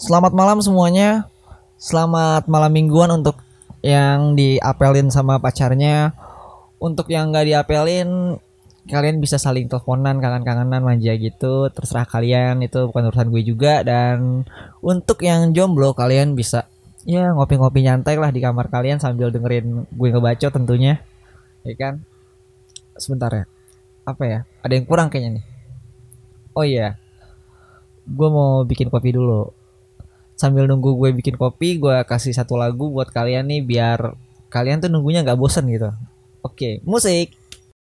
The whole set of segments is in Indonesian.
Selamat malam semuanya. Selamat malam mingguan untuk yang diapelin sama pacarnya. Untuk yang nggak diapelin, kalian bisa saling teleponan, kangen-kangenan, manja gitu. Terserah kalian, itu bukan urusan gue juga. Dan untuk yang jomblo, kalian bisa ya ngopi-ngopi nyantai lah di kamar kalian sambil dengerin gue ngebaca tentunya. Ya kan? Sebentar ya. Apa ya? Ada yang kurang kayaknya nih. Oh iya. Gue mau bikin kopi dulu sambil nunggu gue bikin kopi gue kasih satu lagu buat kalian nih biar kalian tuh nunggunya nggak bosen gitu oke musik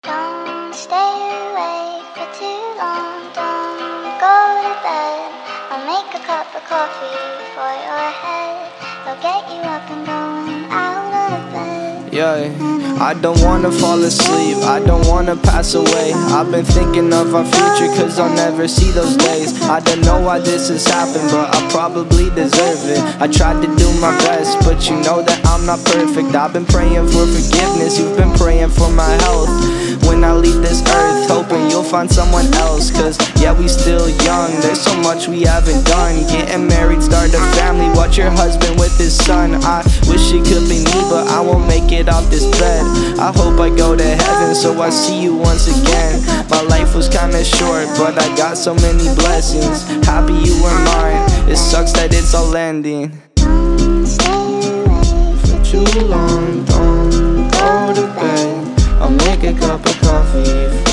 Don't stay awake for too long. Don't go to bed. I'll make a cup of coffee for your head. I'll get you up and going out of bed. Yeah, I don't wanna fall asleep, I don't wanna pass away. I've been thinking of our future, cause I'll never see those days. I don't know why this has happened, but I probably deserve it. I tried to do my best, but you know that I'm not perfect. I've been praying for forgiveness, you've been praying for my health. When I leave this earth, hoping you'll find someone else. Cause yeah, we still young, there's so much we haven't done. Getting married, start a family, watch your husband with his son. I wish it could be me, but I won't make it off this bed. I hope I go to heaven, so I see you once again. My life was kinda short, but I got so many blessings. Happy you were mine, it sucks that it's all ending. Don't stay awake For too long, don't go to bed. I'll make a cup of coffee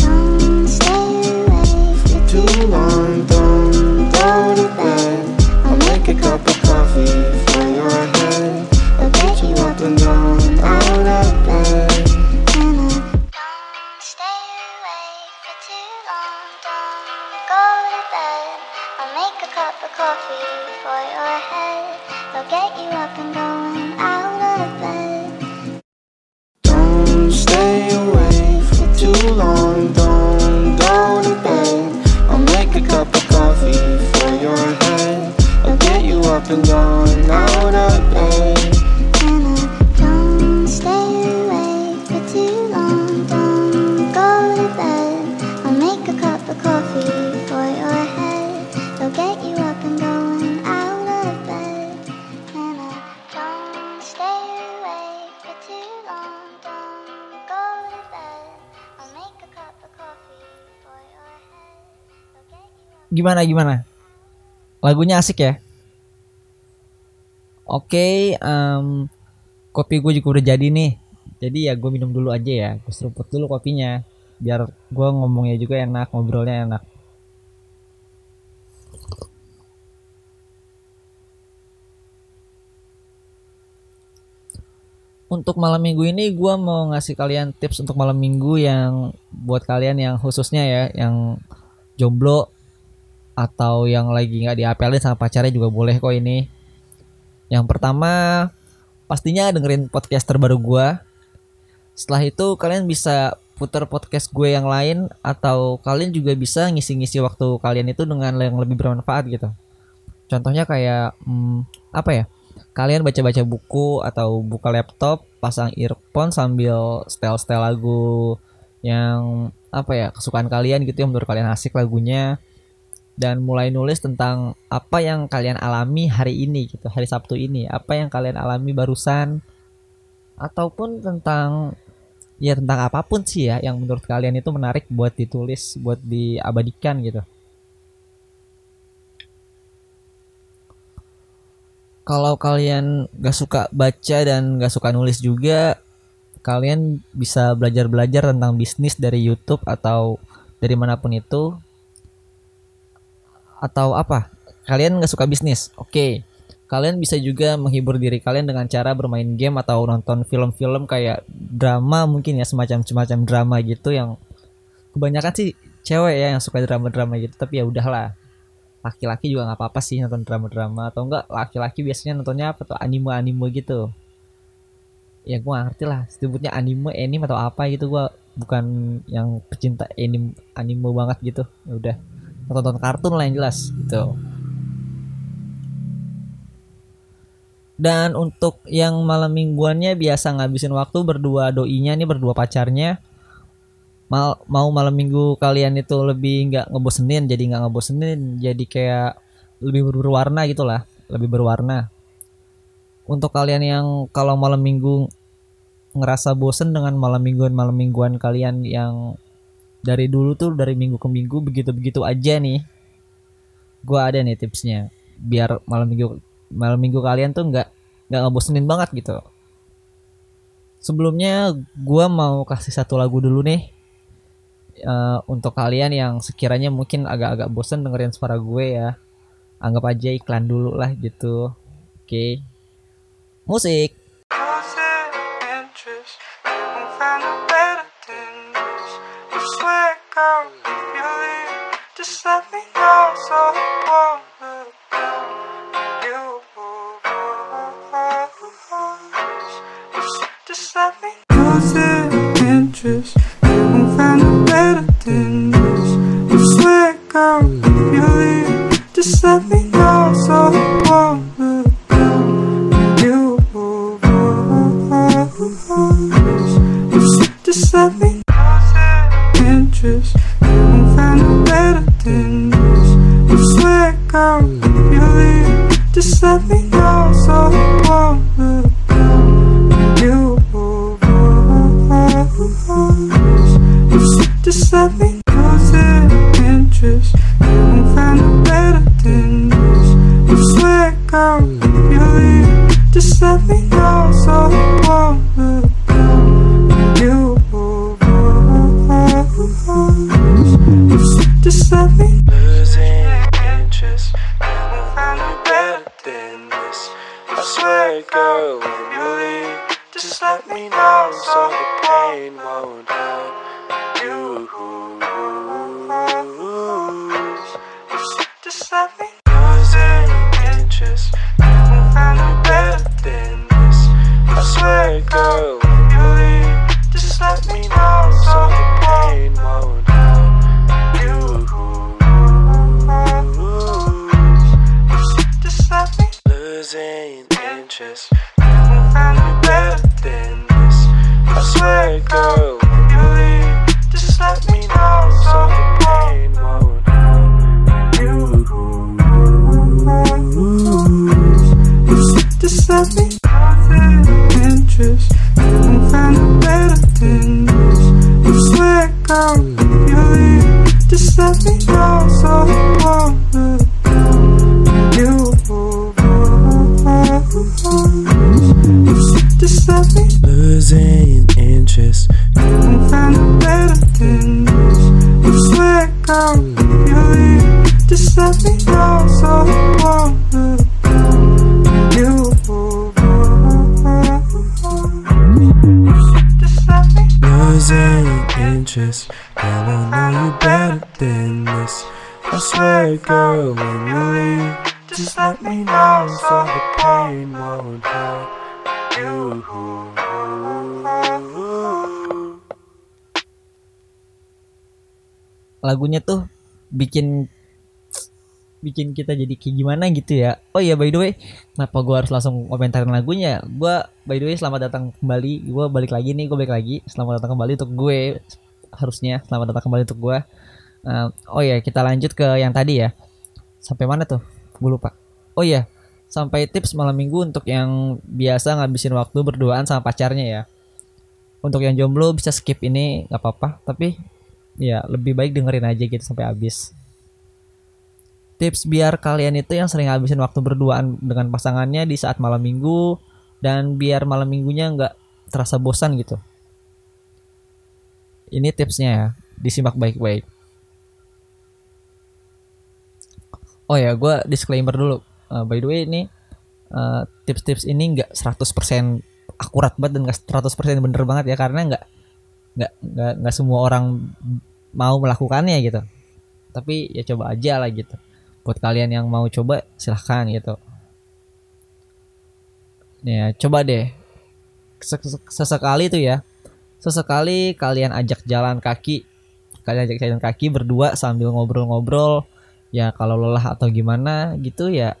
Long, don't go to bed. I'll make a cup of coffee for your head. I'll get you up and down, out of bed. Make a cup of coffee for your head. Gimana gimana? Lagunya asik ya? Oke em, kopi gue juga udah jadi nih. Jadi ya gue minum dulu aja ya. Gue seruput dulu kopinya. Biar gue ngomongnya juga enak ngobrolnya enak. Untuk malam minggu ini gue mau ngasih kalian tips untuk malam minggu yang buat kalian yang khususnya ya yang jomblo atau yang lagi nggak diapelin sama pacarnya juga boleh kok ini. Yang pertama pastinya dengerin podcast terbaru gua. Setelah itu kalian bisa putar podcast gue yang lain atau kalian juga bisa ngisi-ngisi waktu kalian itu dengan yang lebih bermanfaat gitu. Contohnya kayak hmm, apa ya? Kalian baca-baca buku atau buka laptop, pasang earphone sambil setel-setel lagu yang apa ya kesukaan kalian gitu yang menurut kalian asik lagunya dan mulai nulis tentang apa yang kalian alami hari ini gitu hari Sabtu ini. Apa yang kalian alami barusan. Ataupun tentang ya tentang apa pun sih ya yang menurut kalian itu menarik buat ditulis buat diabadikan gitu. Kalau kalian gak suka baca dan gak suka nulis juga kalian bisa belajar-belajar tentang bisnis dari YouTube atau dari mana pun itu atau apa? Kalian nggak suka bisnis? Oke. Kalian bisa juga menghibur diri kalian dengan cara bermain game atau nonton film-film kayak drama mungkin ya semacam semacam drama gitu yang kebanyakan sih cewek ya yang suka drama-drama gitu tapi ya udahlah. Laki-laki juga nggak apa-apa sih nonton drama-drama atau enggak laki-laki biasanya nontonnya apa tuh anime-anime gitu. Ya gue ngerti lah sebutnya anime anime atau apa gitu gue bukan yang pecinta anime anime banget gitu ya udah nonton kartun lah yang jelas gitu. Dan untuk yang malam mingguannya biasa ngabisin waktu berdua doinya nih berdua pacarnya. Mal mau malam minggu kalian itu lebih nggak ngebosenin jadi nggak ngebosenin jadi kayak lebih berwarna gitulah lebih berwarna. Untuk kalian yang kalau malam minggu ngerasa bosen dengan malam mingguan malam mingguan kalian yang dari dulu tuh dari minggu ke minggu begitu begitu aja nih. Gua ada nih tipsnya biar malam minggu malam minggu kalian tuh nggak nggak ngebosenin banget gitu. Sebelumnya gua mau kasih satu lagu dulu nih eh, untuk kalian yang sekiranya mungkin agak-agak bosen dengerin suara gue ya. Anggap aja iklan dulu lah gitu. Oke. Musik so just let me lagunya tuh bikin bikin kita jadi kayak gimana gitu ya. Oh iya by the way kenapa gua harus langsung komentarin lagunya? Gua by the way selamat datang kembali. Gua balik lagi nih gue balik lagi. Selamat datang kembali untuk gue harusnya. Selamat datang kembali untuk gua. Eh, oh iya kita lanjut ke yang tadi ya. Sampai mana tuh? Gue lupa. Oh iya sampai tips malam minggu untuk yang biasa ngabisin waktu berduaan sama pacarnya ya. Untuk yang jomblo bisa skip ini nggak apa-apa. Tapi ya lebih baik dengerin aja gitu sampai habis. Tips biar kalian itu yang sering habisin waktu berduaan dengan pasangannya di saat malam minggu dan biar malam minggunya nggak terasa bosan gitu. Ini tipsnya ya disimak baik-baik. Oh ya, gue disclaimer dulu. Uh, by the way ini uh, tips-tips ini nggak 100% akurat banget dan nggak 100% bener banget ya karena nggak nggak nggak nggak semua orang mau melakukannya gitu. Tapi ya coba aja lah gitu. Buat kalian yang mau coba silahkan gitu. Ya coba deh. Sek- Sesekali tuh ya. Sesekali kalian ajak jalan kaki. Kalian ajak jalan kaki berdua sambil ngobrol-ngobrol ya kalau lelah atau gimana gitu ya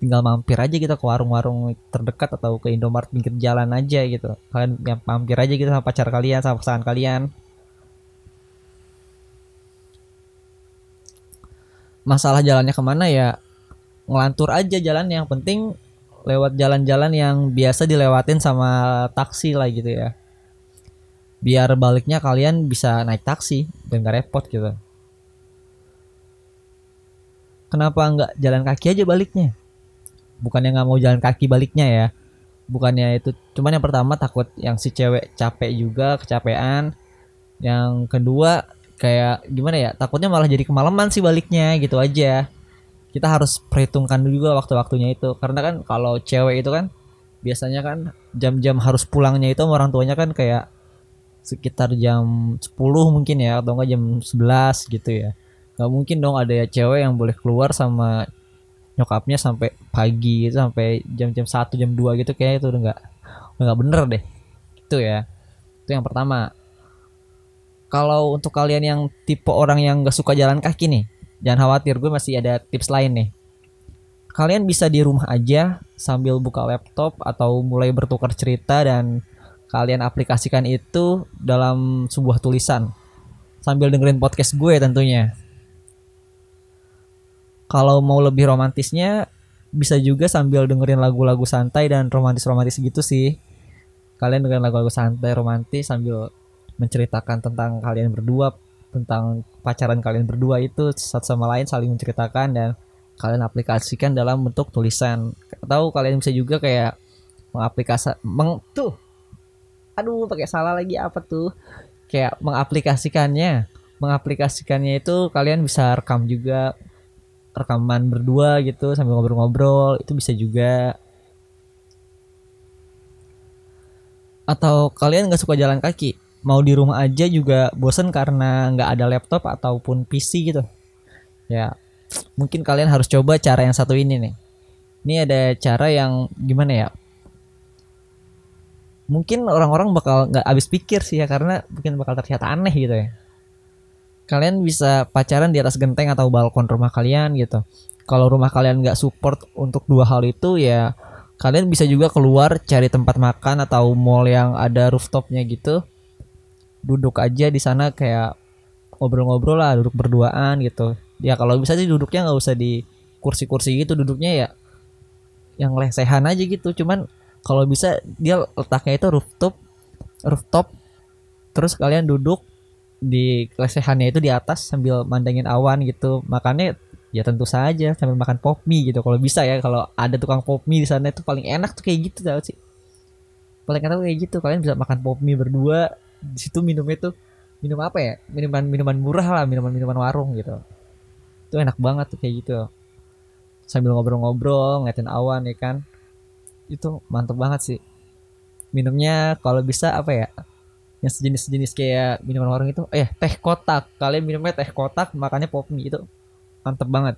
tinggal mampir aja gitu ke warung-warung terdekat atau ke Indomaret pinggir jalan aja gitu kalian mampir aja gitu sama pacar kalian sama pasangan kalian masalah jalannya ke mana ya ngelantur aja jalan yang penting lewat jalan-jalan yang biasa dilewatin sama taksi lah gitu ya. Biar baliknya kalian bisa naik taksi dan gak repot gitu. Kenapa nggak jalan kaki aja baliknya? Bukannya nggak mau jalan kaki baliknya ya. Bukannya itu cuman yang pertama takut yang si cewek capek juga kecapean. Yang kedua kayak gimana ya takutnya malah jadi kemalaman sih baliknya gitu aja. Kita harus perhitungkan juga waktu-waktunya itu. Karena kan kalau cewek itu kan biasanya kan jam-jam harus pulangnya itu orang tuanya kan kayak sekitar jam 10 mungkin ya atau enggak jam 11 gitu ya. Nggak mungkin dong ada ya cewek yang boleh keluar sama nyokapnya sampai pagi gitu sampai jam-jam 1 jam 2 gitu kayak itu udah nggak nggak bener deh. Itu ya. Itu yang pertama kalau untuk kalian yang tipe orang yang gak suka jalan kaki nih jangan khawatir gue masih ada tips lain nih. Kalian bisa di rumah aja sambil buka laptop atau mulai bertukar cerita dan kalian aplikasikan itu dalam sebuah tulisan. Sambil dengerin podcast gue tentunya. Kalau mau lebih romantisnya bisa juga sambil dengerin lagu-lagu santai dan romantis-romantis gitu sih. Kalian dengerin lagu-lagu santai romantis sambil menceritakan tentang kalian berdua, tentang pacaran kalian berdua itu satu sama lain saling menceritakan dan kalian aplikasikan dalam bentuk tulisan. Atau kalian bisa juga kayak mengaplikasi meng tuh. Aduh, pakai salah lagi apa tuh? Kayak mengaplikasikannya. Mengaplikasikannya itu kalian bisa rekam juga rekaman berdua gitu sambil ngobrol-ngobrol itu bisa juga atau kalian nggak suka jalan kaki mau di rumah aja juga bosen karena nggak ada laptop ataupun PC gitu ya mungkin kalian harus coba cara yang satu ini nih ini ada cara yang gimana ya mungkin orang-orang bakal nggak habis pikir sih ya karena mungkin bakal terlihat aneh gitu ya kalian bisa pacaran di atas genteng atau balkon rumah kalian gitu. Kalau rumah kalian nggak support untuk dua hal itu ya kalian bisa juga keluar cari tempat makan atau mall yang ada rooftopnya gitu. Duduk aja di sana kayak ngobrol-ngobrol lah, duduk berduaan gitu. Ya kalau bisa sih duduknya nggak usah di kursi-kursi gitu, duduknya ya yang lesehan aja gitu. Cuman kalau bisa dia letaknya itu rooftop, rooftop. Terus kalian duduk di lesehannya itu di atas sambil mandangin awan gitu makannya ya tentu saja sambil makan pop mie gitu kalau bisa ya kalau ada tukang pop mie di sana itu paling enak tuh kayak gitu tau sih paling enak tuh kayak gitu kalian bisa makan pop mie berdua di situ minumnya tuh minum apa ya? Minuman minuman murah lah minuman minuman warung gitu. Itu enak banget tuh kayak gitu. Sambil ngobrol-ngobrol ngeliatin awan ya kan? Itu mantep banget sih. Minumnya kalau bisa apa ya? Yang sejenis-sejenis kayak minuman warung itu eh teh kotak. Kalian minumnya teh kotak makannya pop mie itu. Mantep banget.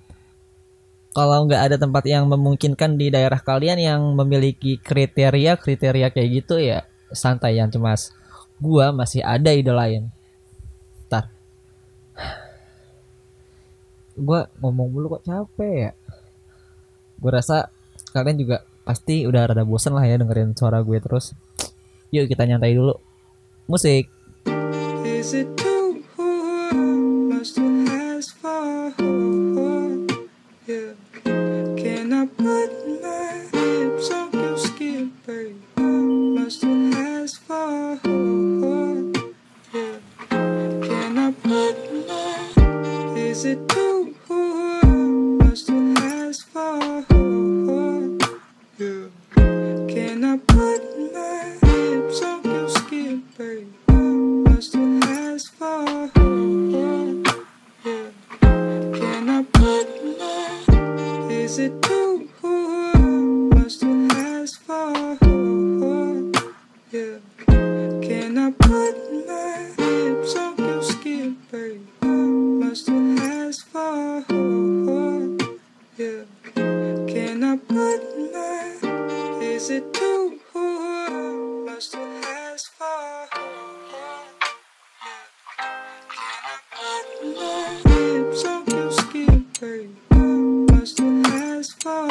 Kalau nggak ada tempat yang memungkinkan di daerah kalian yang memiliki kriteria kriteria kayak gitu ya santai yang cemas gua masih ada ide lain. Ntar. Gua ngomong mulu kok capek ya. Gua rasa kalian juga pasti udah rada bosen lah ya dengerin suara gue terus. Yuk kita nyantai dulu. Musik. Is it it too Take must have for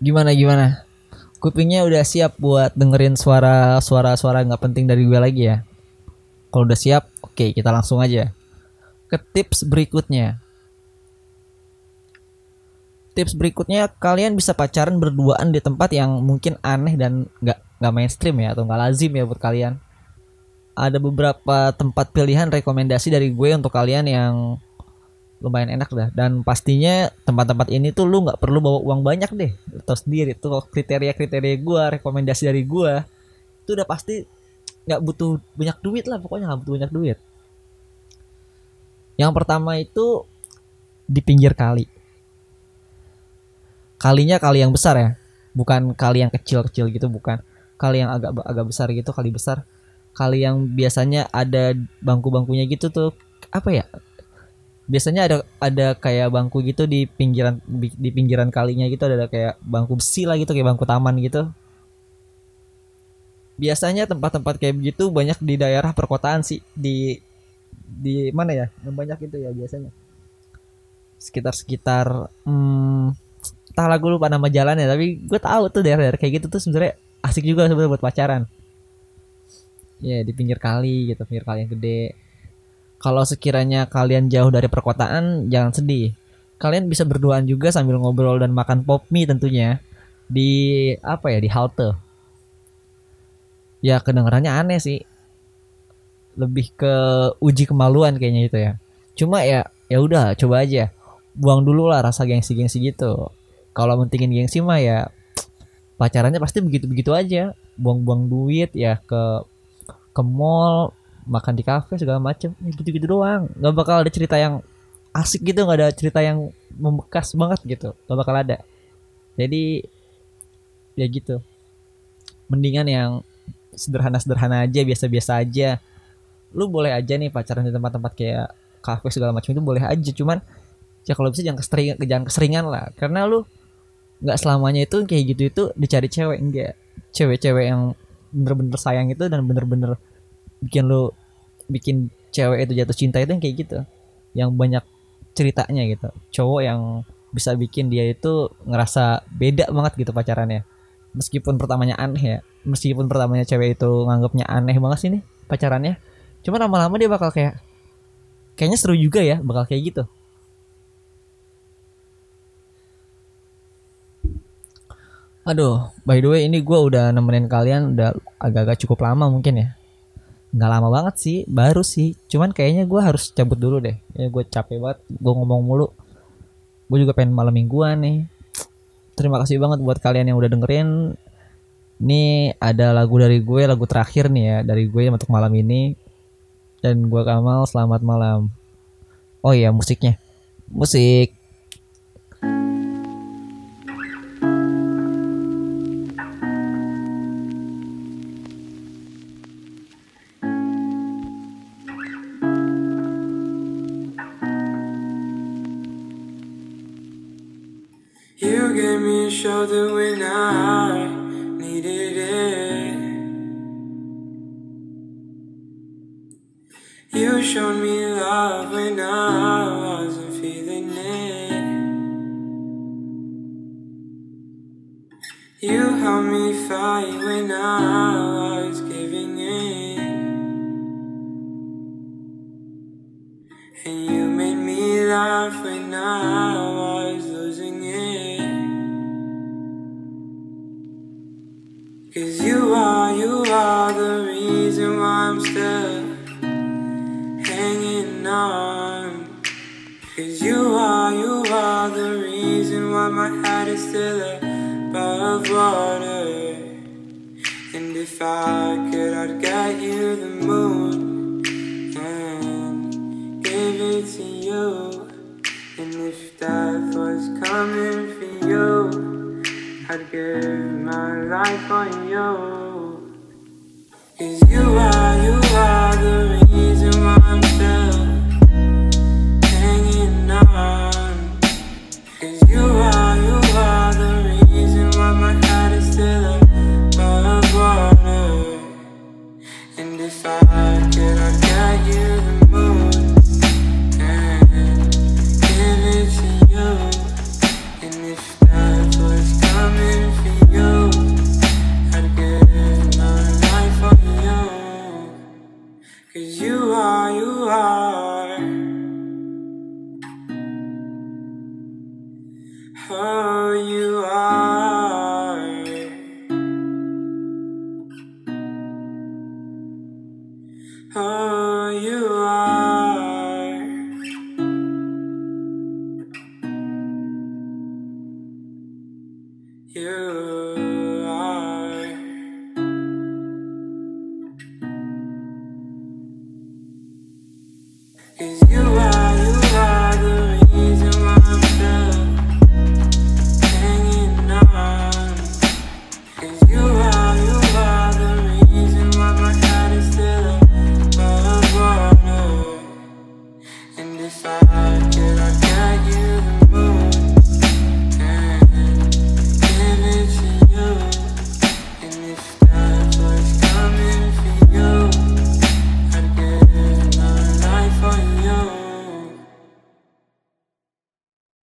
Gimana gimana? Kupingnya udah siap buat dengerin suara suara suara nggak penting dari gue lagi ya. Kalau udah siap, oke kita langsung aja ke tips berikutnya. Tips berikutnya kalian bisa pacaran berduaan di tempat yang mungkin aneh dan nggak nggak mainstream ya atau nggak lazim ya buat kalian. Ada beberapa tempat pilihan rekomendasi dari gue untuk kalian yang lumayan enak dah. Dan pastinya tempat-tempat ini tuh lu nggak perlu bawa uang banyak deh. Atau sendiri tuh kriteria kriteria gue rekomendasi dari gue itu udah pasti nggak butuh banyak duit lah pokoknya nggak butuh banyak duit. Yang pertama itu di pinggir kali. Kalinya kali yang besar ya bukan kali yang kecil-kecil gitu bukan. Kali yang agak agak besar gitu kali besar kali yang biasanya ada bangku-bangkunya gitu tuh apa ya? Biasanya ada ada kayak bangku gitu di pinggiran di, pinggiran kalinya gitu ada kayak bangku besi lah gitu kayak bangku taman gitu. Biasanya tempat-tempat kayak begitu banyak di daerah perkotaan sih di di mana ya? Yang banyak itu ya biasanya. Sekitar sekitar hmm, entah lah gue lupa nama jalannya tapi gue tahu tuh daerah-daerah kayak gitu tuh sebenarnya asik juga sebenarnya buat pacaran ya di pinggir kali gitu pinggir kali yang gede. Kalau sekiranya kalian jauh dari perkotaan jangan sedih. Kalian bisa berduaan juga sambil ngobrol dan makan pop mie tentunya. Di apa ya di halte. Ya kedengarannya aneh sih. Lebih ke uji kemaluan kayaknya itu ya. Cuma ya ya udah coba aja. Buang dulu lah rasa gengsi gengsi gitu. Kalau mentingin gengsi mah ya pacarannya pasti begitu begitu aja. Buang-buang duit ya ke ke mall makan di kafe segala macem. Ya gitu gitu doang. Nggak bakal ada cerita yang asik gitu nggak ada cerita yang membekas banget gitu. Nggak bakal ada. Jadi ya gitu. Mendingan yang sederhana-sederhana aja biasa-biasa aja. Lu boleh aja nih pacaran di tempat-tempat kayak kafe segala macam itu boleh aja. Cuman ya kalau bisa jangan keseringan jangan keseringan lah. Karena lu nggak selamanya itu kayak gitu itu dicari cewek enggak. Cewek-cewek yang bener-bener sayang itu dan bener-bener bikin lu bikin cewek itu jatuh cinta itu yang kayak gitu. Yang banyak ceritanya gitu. Cowok yang bisa bikin dia itu ngerasa beda banget gitu pacarannya. Meskipun pertamanya aneh ya. Meskipun pertamanya cewek itu nganggapnya aneh banget sih nih pacarannya. Cuma lama-lama dia bakal kayak kayaknya seru juga ya bakal kayak gitu. Aduh by the way ini gue udah nemenin kalian udah agak-agak cukup lama mungkin ya nggak lama banget sih baru sih. Cuman kayaknya gue harus cabut dulu deh. Ya gue capek banget gue ngomong mulu. Gue juga pengen malam mingguan nih. Terima kasih banget buat kalian yang udah dengerin. Ini ada lagu dari gue lagu terakhir nih ya dari gue untuk malam ini. Dan gue Kamal selamat malam. Oh iya musiknya. Musik You gave me a shoulder when I needed it. You showed me love when I wasn't feeling it. You helped me fight when I my heart is still above water. And if I could, I'd get you the moon and give it to you. And if death was coming for you, I'd give my life for you. you.